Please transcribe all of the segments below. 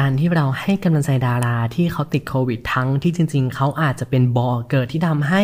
การที่เราให้กำลังใจดาราที่เขาติดโควิดทั้งที่จริง ๆ เขาอาจจะเป็นบ่อเกิดที่ทำให้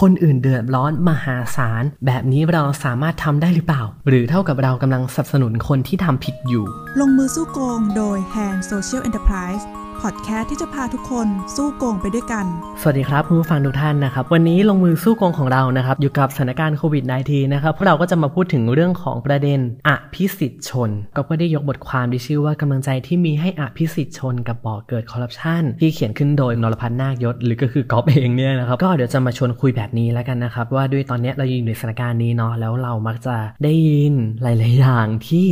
คนอื่นเดือดร้อนมหาศาล แบบนี้เราสามารถทำได้หรือเปล่า หรือเท่ากับเรากำลังสนับสนุนคนที่ทำผิดอยู่ ลงมือสู้โกงโดย Hand Social Enterprise พอดแคสต์ที่จะพาทุกคนสู้โกงไปด้วยกัน สวัสดีครับคุณผู้ฟังทุกท่านนะครับ วันนี้ลงมือสู้โกงของเรานะครับ อยู่กับสถานการณ์โควิด -19 นะครับพวกเราก็จะมาพูดถึงเรื่องของประเด็นอภิสิทธิ์ชน ก็ได้ยกบทความที่ชื่อว่ากำลังใจที่มีให้อภิสิทธิ์ชนกับบ่อเกิดคอร์รัปชันที่เขียนขึ้นโดยนรพัฒน์นาคยศหรือก็คือกอฟเองเนี่ยนะครับก็เดี๋ยวจะมาชวนคุยแบบนี้แล้วกันนะครับว่าด้วยตอนนี้เราอยู่ในสถานการณ์นี้เนาะแล้วเรามักจะได้ยินหลาย ๆ อย่างที่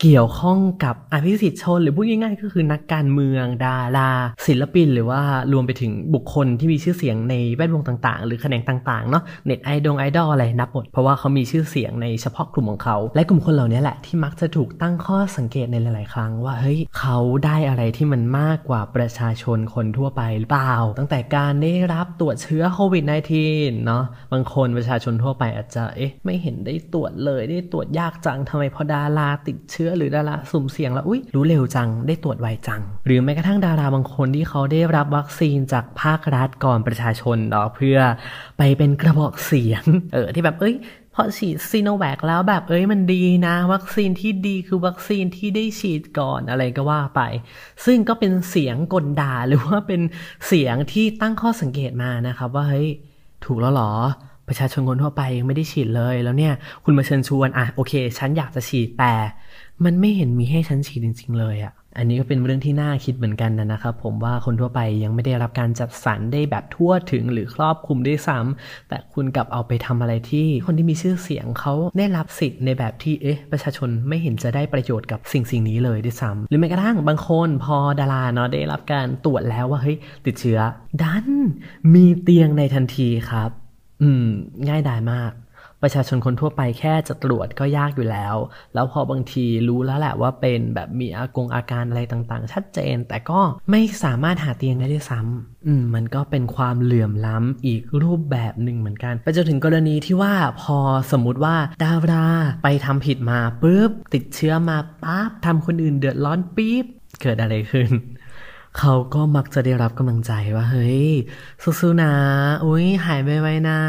เกี่ยวข้องกับอภิสิทธิชน หรือพูดง่าย ๆ ก็คือนักการเมืองดารา ศิลปิน หรือว่ารวมไปถึงบุคคลที่มีชื่อเสียงในแวดวงต่างๆ หรือแขนงต่างๆเนาะเน็ตไอดงไอดอลอะไรนับหมดเพราะว่าเขามีชื่อเสียงในเฉพาะกลุ่มของเขา และกลุ่มคนเหล่านี้แหละที่มักจะถูกตั้งข้อสังเกตในหลาย ๆ ครั้งว่าเฮ้ยเขาได้อะไรที่มันมากกว่าประชาชนคนทั่วไปหรือเปล่า ตั้งแต่การได้รับตรวจเชื้อโควิด -19 เนาะบางคนประชาชนทั่วไปอาจจะเอ๊ะไม่เห็นได้ตรวจเลยได้ตรวจยากจังทำไมพอดาราติดเชื้อหรือดาราสุ่มเสี่ยงแล้วอุ้ยรู้เร็วจังได้ตรวจไวจัง หรือแม้กระทั่งดาราบางคนที่เขาได้รับวัคซีนจากภาครัฐก่อนประชาชนเนาะเพื่อไปเป็นกระบอกเสียง เออที่แบบเอ้ยพอฉีดซีโนแวคแล้วแบบเอ้ยมันดีนะ วัคซีนที่ดีคือวัคซีนที่ได้ฉีดก่อนอะไรก็ว่าไป ซึ่งก็เป็นเสียงกลด่าหรือว่าเป็นเสียงที่ตั้งข้อสังเกตมานะครับว่าเฮ้ยถูกแล้วหรอประชาชนคนทั่วไปไม่ได้ฉีดเลยแล้วเนี่ย คุณมาเชิญชวนอะโอเค ฉันอยากจะฉีดแต่ มันไม่เห็นมีให้ฉันฉีดจริง ๆ เลยอะ่ะ อันนี้ก็เป็นเรื่องที่น่าคิดเหมือนกันนะครับ ผมว่าคนทั่วไปยังไม่ได้รับการจัดสรรได้แบบทั่วถึงหรือครอบคลุมได้ซ้ำแต่คุณกลับเอาไปทำอะไรที่ คนที่มีชื่อเสียงเขาได้รับสิทธิ์ในแบบที่เอ๊ะประชาชนไม่เห็นจะได้ประโยชน์กับสิ่งสิ่งนี้เลยด้วยซ้ำหรือแม้กระทั่งบางคนพอดาราเนาะได้รับการตรวจแล้วว่าเฮ้ยติดเชื้อ ดันมีเตียงในทันทีครับ อืมง่ายดายมาก ประชาชนคนทั่วไปแค่จะตรวจก็ยากอยู่แล้ว แล้วพอบางทีรู้แล้วแหละว่าเป็นแบบมีอากงอาการอะไรต่างๆ ชัดเจน แต่ก็ไม่สามารถหาเตียงได้ด้วยซ้ำอืมมันก็เป็นความเหลื่อมล้ำอีกรูปแบบหนึ่งเหมือนกัน ไปจนถึงกรณีที่ว่าพอสมมติว่าดาราไปทำผิดมาปุ๊บติดเชื้อมาปั๊บทำคนอื่นเดือดร้อนปี๊บเกิดอะไรขึ้น เขาก็มักจะได้รับกำลังใจว่าเฮ้ยสู้ๆนะอุ้ยหายไปไว้นะ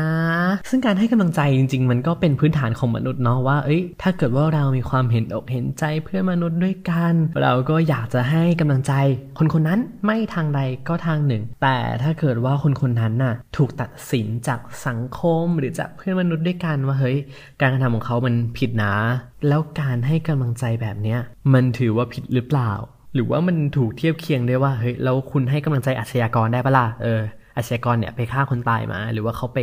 ซึ่งการให้กำลังใจจริง ๆ มันก็เป็นพื้นฐานของมนุษย์เนาะว่าเอ้ยถ้าเกิดว่าเรามีความเห็นอกเห็นใจเพื่อนมนุษย์ด้วยกัน เราก็อยากจะให้กำลังใจ คนคนนั้นไม่ทางใดก็ทางหนึ่ง แต่ถ้าเกิดว่าคนคนนั้นน่ะถูกตัดสินจากสังคมหรือจากเพื่อนมนุษย์ด้วยกันว่าเฮ้ยการกระทำของเขามันผิดนะ แล้วการให้กำลังใจแบบเนี้ยมันถือว่าผิดหรือเปล่า หรือว่ามันถูกเทียบเคียงได้ว่าเฮ้ยแล้วคุณให้กำลังใจอาชญากรได้ปะล่ะเออ อาชญากรเนี่ยไปฆ่าคนตายมา หรือว่าเขาไป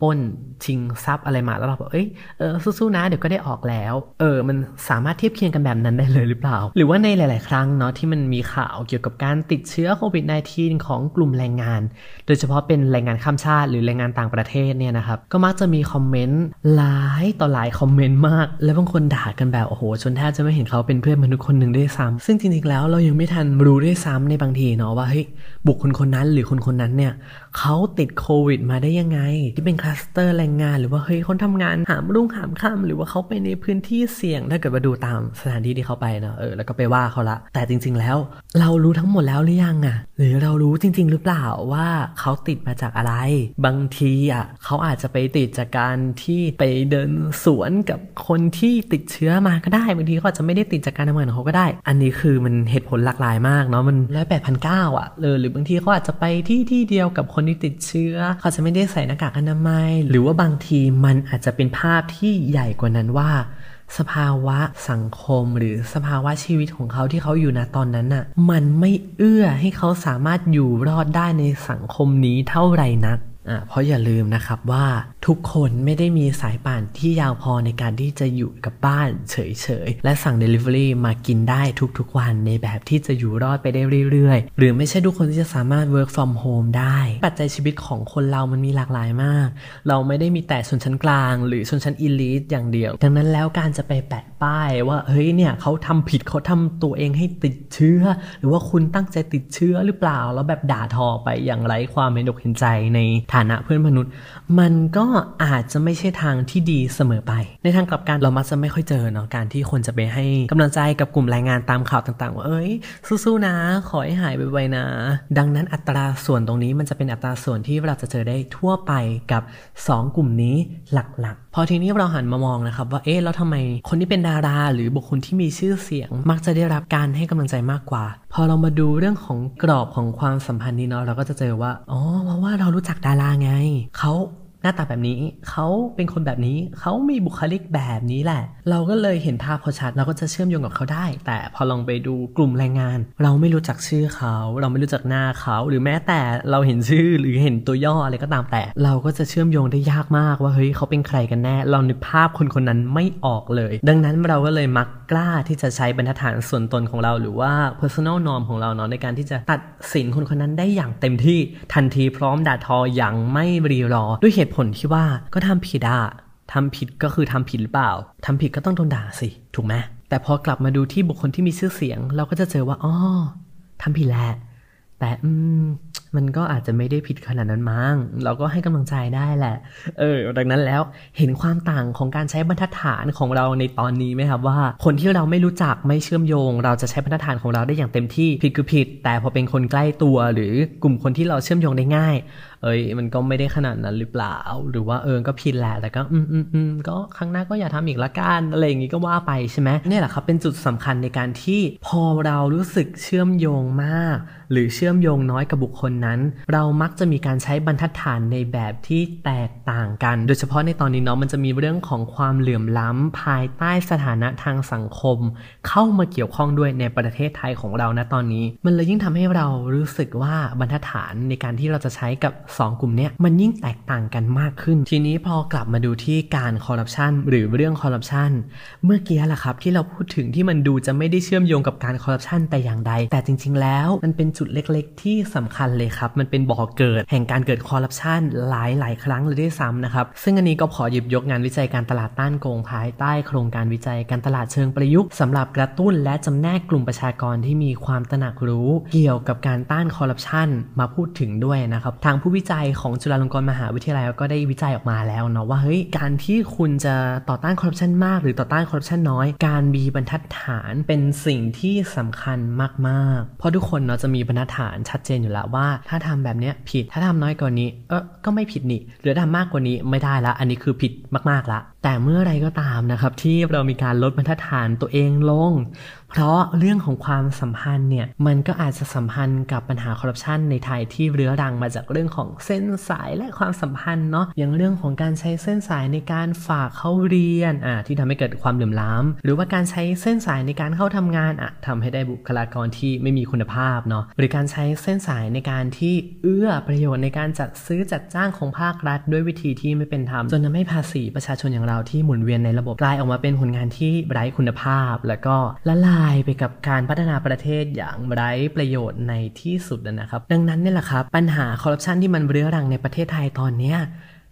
ป้นชิงทรัพย์อะไรมาแล้วเราบอกเอ้ยเออสู้ๆนะเดี๋ยวก็ได้ออกแล้ว เออ มันสามารถเทียบเคียงกันแบบนั้นได้เลยหรือเปล่า หรือว่าในหลาย ๆ ครั้งเนาะที่มันมีข่าวเกี่ยวกับการติดเชื้อโควิด -19 ของกลุ่มแรงงาน โดยเฉพาะเป็นแรงงานข้ามชาติ หรือแรงงานต่างประเทศเนี่ยนะครับก็มักจะมีคอมเมนต์หลายต่อหลายคอมเมนต์มาก และบางคนด่ากันแบบโอ้โหจนแทบจะไม่เห็นเขาเป็นเพื่อนมนุษย์คนหนึ่งด้วยซ้ำซึ่งจริง ๆ แล้วเรายังไม่ทันรู้ด้วยซ้ำในบางทีเนาะว่าเฮ้ยบุคคลคนนั้นหรือคนคนนั้นเนี่ยเขาติดโควิดมาได้ยังไง ที่เป็นคลัสเตอร์แรงงาน หรือว่าเฮ้ยคนทำงานหามรุ่งหามค่ำหรือว่าเขาไปในพื้นที่เสี่ยงถ้าเกิดมาดูตามสถานที่ที่เขาไปเนาะเออแล้วก็ไปว่าเขาละ แต่จริง ๆ แล้ว เรารู้ทั้งหมดแล้วหรือยังอะหรือเรารู้จริง ๆ หรือเปล่าว่าเขาติดมาจากอะไร บางทีอะเขาอาจจะไปติดจากการที่ไปเดินสวนกับคนที่ติดเชื้อมาก็ได้บางทีเขาอาจจะไม่ได้ติดจากการทำงานของเขาก็ได้ อันนี้คือมันเหตุผลหลากหลายมากเนาะมันร้อยแปดพันเก้าอะเออหรือบางทีเขาอาจจะไปที่ที่เดียวกับคนที่ติดเชื้อ เขาจะไม่ได้ใส่หน้ากากอนามัย หรือว่าบางทีมันอาจจะเป็นภาพที่ใหญ่กว่านั้นว่า สภาวะสังคมหรือสภาวะชีวิตของเขาที่เขาอยู่ณตอนนั้นน่ะ มันไม่เอื้อให้เขาสามารถอยู่รอดได้ในสังคมนี้เท่าไหร่นักอ่าเพราะอย่าลืมนะครับว่า ทุกคนไม่ได้มีสายป่านที่ยาวพอในการที่จะอยู่กับบ้านเฉยๆ และสั่ง Delivery มากินได้ทุกๆ วันในแบบที่จะอยู่รอดไปได้เรื่อยๆ หรือไม่ใช่ทุกคนที่จะสามารถ work from home ได้ ปัจจัยชีวิตของคนเรามันมีหลากหลายมาก เราไม่ได้มีแต่ชนชั้นกลาง หรือชนชั้น elite อย่างเดียว ดังนั้นแล้วการจะไปแปะป้ายว่าเฮ้ยเนี่ยเขาทำผิดเขาทำตัวเองให้ติดเชื้อ หรือว่าคุณตั้งใจติดเชื้อหรือเปล่าแล้วแบบด่าทอไปอย่างไร้ความเห็นอกเห็นใจในฐานะเพื่อนมนุษย์ มันก็อาจจะไม่ใช่ทางที่ดีเสมอไป ในทางกลับกันเรามักจะไม่ค่อยเจอเนาะการที่คนจะไปให้กำลังใจกับกลุ่มแรายงานตามข่าวต่างๆ ว่าเอ้ยสู้ๆนะ ขอให้หายไปๆนะ ดังนั้นอัตราส่วนตรงนี้มันจะเป็นอัตราส่วนที่เราจะเจอได้ทั่วไปกับ 2 กลุ่มนี้หลักๆ พอทีนี้เราหันมามองนะครับว่าเอ๊ะแล้วทำไมคนที่เป็นดารา หรือบุคคลที่มีชื่อเสียง มักจะได้รับการให้กำลังใจมากกว่า พอเรามาดูเรื่องของกรอบของความสัมพันธ์นี้เนาะเราก็จะเจอว่าอ๋อเพราะว่าเรารู้จักดาราไงเขา หน้าตาแบบนี้ เขาเป็นคนแบบนี้ เขามีบุคลิกแบบนี้แหละ เราก็เลยเห็นภาพเขาชัด เราก็จะเชื่อมโยงกับเขาได้ แต่พอลองไปดูกลุ่มแรงงาน เราไม่รู้จักชื่อเขา เราไม่รู้จักหน้าเขา หรือแม้แต่เราเห็นชื่อหรือเห็นตัวย่ออะไรก็ตามแต่ เราก็จะเชื่อมโยงได้ยากมากว่าเฮ้ยเขาเป็นใครกันแน่ เรานึกภาพคนคนนั้นไม่ออกเลย ดังนั้นเราก็เลยมักกล้าที่จะใช้บรรทัดฐานส่วนตนของเรา หรือว่า personal norm ของเราเนาะในการที่จะตัดสินคนคนนั้นได้อย่างเต็มที่ทันทีพร้อมด่าทออย่างไม่รีรอด้วยเหตุผลที่ว่าก็ทำผิดอะทำผิดก็คือทำผิดหรือเปล่าทำผิดก็ต้องโดนด่าสิ ถูกไหมแต่พอกลับมาดูที่บุคคลที่มีชื่อเสียง เราก็จะเจอว่าอ๋อทำผิดแหละแต่อืม มันก็อาจจะไม่ได้ผิดขนาดนั้นมั้งเราก็ให้กำลังใจได้แหละ เออ ดังนั้นแล้วเห็นความต่างของการใช้บรรทัดฐานของเราในตอนนี้ไหมครับว่า คนที่เราไม่รู้จักไม่เชื่อมโยง เราจะใช้บรรทัดฐานของเราได้อย่างเต็มที่ผิดคือผิด แต่พอเป็นคนใกล้ตัวหรือกลุ่มคนที่เราเชื่อมโยงได้ง่าย เอ้ยมันก็ไม่ได้ขนาดนั้นหรือเปล่า หรือว่าเออก็ผิดแหละแต่ก็อืมอืมอืมก็ครั้งหน้าก็อย่าทำอีกละกันอะไรอย่างงี้ก็ว่าไปใช่ไหมเนี่ยแหละครับเป็นจุดสำคัญในการที่พอเรารู้สึกเชื่อมโยงมาก หรือเชื่อมโยงน้อยกับบุคคลนั้น เรามักจะมีการใช้บรรทัดฐานในแบบที่แตกต่างกัน โดยเฉพาะในตอนนี้เนาะมันจะมีเรื่องของความเหลื่อมล้ำภายใต้สถานะทางสังคม เข้ามาเกี่ยวข้องด้วยในประเทศไทยของเรานะตอนนี้ มันเลยยิ่งทำให้เรารู้สึกว่าบรรทัดฐานในการที่เราจะใช้กับ 2 กลุ่มเนี้ยมันยิ่งแตกต่างกันมากขึ้น ทีนี้พอกลับมาดูที่การคอร์รัปชันหรือเรื่องคอร์รัปชันเมื่อกี้แหละครับที่เราพูดถึงที่มันดูจะไม่ได้เชื่อมโยงกับการคอร์รัปชันแต่อย่างใด แต่จริง ๆ แล้วมันเป็นจุดเล็ก ๆ ที่สำคัญเลยครับ มันเป็นบ่อเกิด แห่งการเกิดคอร์รัปชันหลายหลายครั้งเลยด้วยซ้ำนะครับ ซึ่งอันนี้ก็ขอหยิบยกงานวิจัยการตลาดต้านโกงภายใต้โครงการวิจัยการตลาดเชิงประยุกต์สำหรับกระตุ้นและจำแนกกลุ่มประชากรที่มีความตระหนักรู้ เกี่ยวกับการต้านคอร์รัปชันมาพูดถึงด้วยนะครับทางผู้วิจัยของจุฬาลงกรณ์มหาวิทยาลัยก็ได้วิจัยออกมาแล้วเนาะว่าเฮ้ยการที่คุณจะต่อต้านคอร์รัปชันมาก หรือต่อต้านคอร์รัปชันน้อย การมีบรรทัดฐานเป็นสิ่งที่สำคัญมากๆ เพราะทุกคนเนาะจะมีบรรทัดฐานชัดเจนอยู่แล้วว่าถ้าทำแบบเนี้ยผิดถ้าทำน้อยกว่านี้ เออก็ไม่ผิดนี่หรือทำมากกว่านี้ไม่ได้ละ อันนี้คือผิดมากๆละ แต่เมื่อไรก็ตามนะครับที่เรามีการลดบรรทัดฐานตัวเองลง เพราะเรื่องของความสัมพันธ์เนี่ยมันก็อาจจะสัมพันธ์กับปัญหาคอร์รัปชันในไทยที่เรื้อรังมาจากเรื่องของเส้นสายและความสัมพันธ์เนาะอย่างเรื่องของการใช้เส้นสายในการฝากเข้าเรียนอะที่ทำให้เกิดความเหลื่อมล้ำหรือว่าการใช้เส้นสายในการเข้าทำงานอะทำให้ได้บุคลากรที่ไม่มีคุณภาพเนาะหรือการใช้เส้นสายในการที่เอื้อประโยชน์ในการจัดซื้อจัดจ้างของภาครัฐ ด้วยวิธีที่ไม่เป็นธรรมจนทำให้ภาษีประชาชนอย่างเราที่หมุนเวียนในระบบกลายออกมาเป็นผลงานที่ไร้คุณภาพ แล้วก็ละลายไปกับการพัฒนาประเทศอย่างไร้ประโยชน์ในที่สุดนะครับ ดังนั้นเนี่ยแหละครับปัญหาคอร์รัปชันที่มันเรื้อรังในประเทศไทยตอนเนี้ย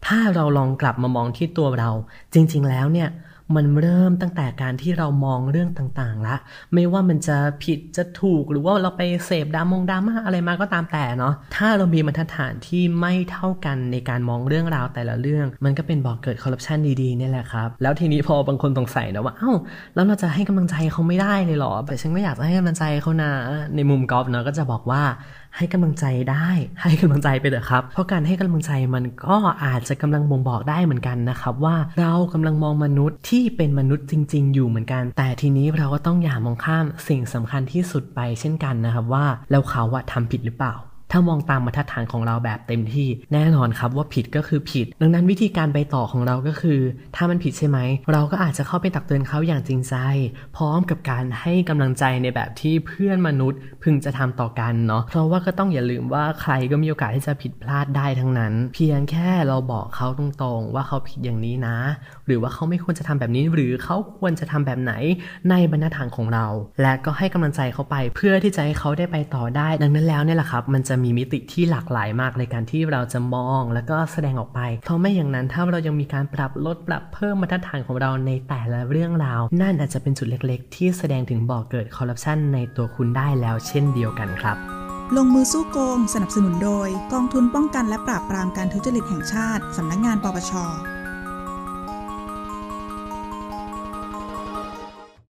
ถ้าเราลองกลับมามองที่ตัวเรา จริง ๆ แล้วเนี่ย มันเริ่มตั้งแต่การที่เรามองเรื่องต่างๆละไม่ว่ามันจะผิดจะถูกหรือว่าเราไปเสพดามงดราม่าอะไรมาก็ตามแต่เนาะถ้าเรามีบรรทัดฐานที่ไม่เท่ากันในการมองเรื่องราวแต่ละเรื่อง มันก็เป็นบอกเกิดคอร์รัปชันดีๆนี่แหละครับ แล้วทีนี้พอบางคนสงสัยนะว่าเอ้าแล้วเราจะให้กำลังใจเขาไม่ได้เลยเหรอแต่ฉันไม่อยากจะให้กำลังใจเขานะในมุมกอล์ฟเนาะก็จะบอกว่า ให้กำลังใจได้ ให้กำลังใจไปเถอะครับ เพราะการให้กำลังใจมันก็อาจจะกำลังบ่งบอกได้เหมือนกันนะครับว่าเรากำลังมองมนุษย์ที่เป็นมนุษย์จริง ๆ อยู่เหมือนกัน แต่ทีนี้เราก็ต้องอย่ามองข้ามสิ่งสำคัญที่สุดไปเช่นกันนะครับว่าแล้วเขาว่าทำผิดหรือเปล่า ถ้ามองตามมาตรฐานของเราแบบเต็มที่แน่นอนครับว่าผิดก็คือผิด ดังนั้นวิธีการไปต่อของเราก็คือ ถ้ามันผิดใช่ไหม เราก็อาจจะเข้าไปตักเตือนเขาอย่างจริงใจ พร้อมกับการให้กำลังใจในแบบที่เพื่อนมนุษย์พึงจะทำต่อกันเนาะเพราะว่าก็ต้องอย่าลืมว่าใครก็มีโอกาสที่จะผิดพลาดได้ทั้งนั้น เพียงแค่เราบอกเขาตรงๆ ว่าเขาผิดอย่างนี้นะ หรือว่าเขาไม่ควรจะทำแบบนี้ หรือเขาควรจะทำแบบไหนในบรรทัดฐานของเรา และก็ให้กำลังใจเขาไปเพื่อที่จะให้เขาได้ไปต่อได้ ดังนั้นแล้วเนี่ยแหละครับ มันจะมีมิติที่หลากหลายมากในการที่เราจะมองแล้วก็แสดงออกไป เพราะไม่อย่างนั้นถ้าเรายังมีการปรับลดปรับเพิ่มบรรฐานของเราในแต่ละเรื่องราว นั่นอาจจะเป็นจุดเล็กๆ ที่แสดงถึงบ่อกเกิดคอร์รัปชันในตัวคุณได้แล้วเช่นเดียวกันครับลงมือสู้โกง สนับสนุนโดย กองทุนป้องกันและปราบปรามการทุจริตแห่งชาติ สำนักงงานปปช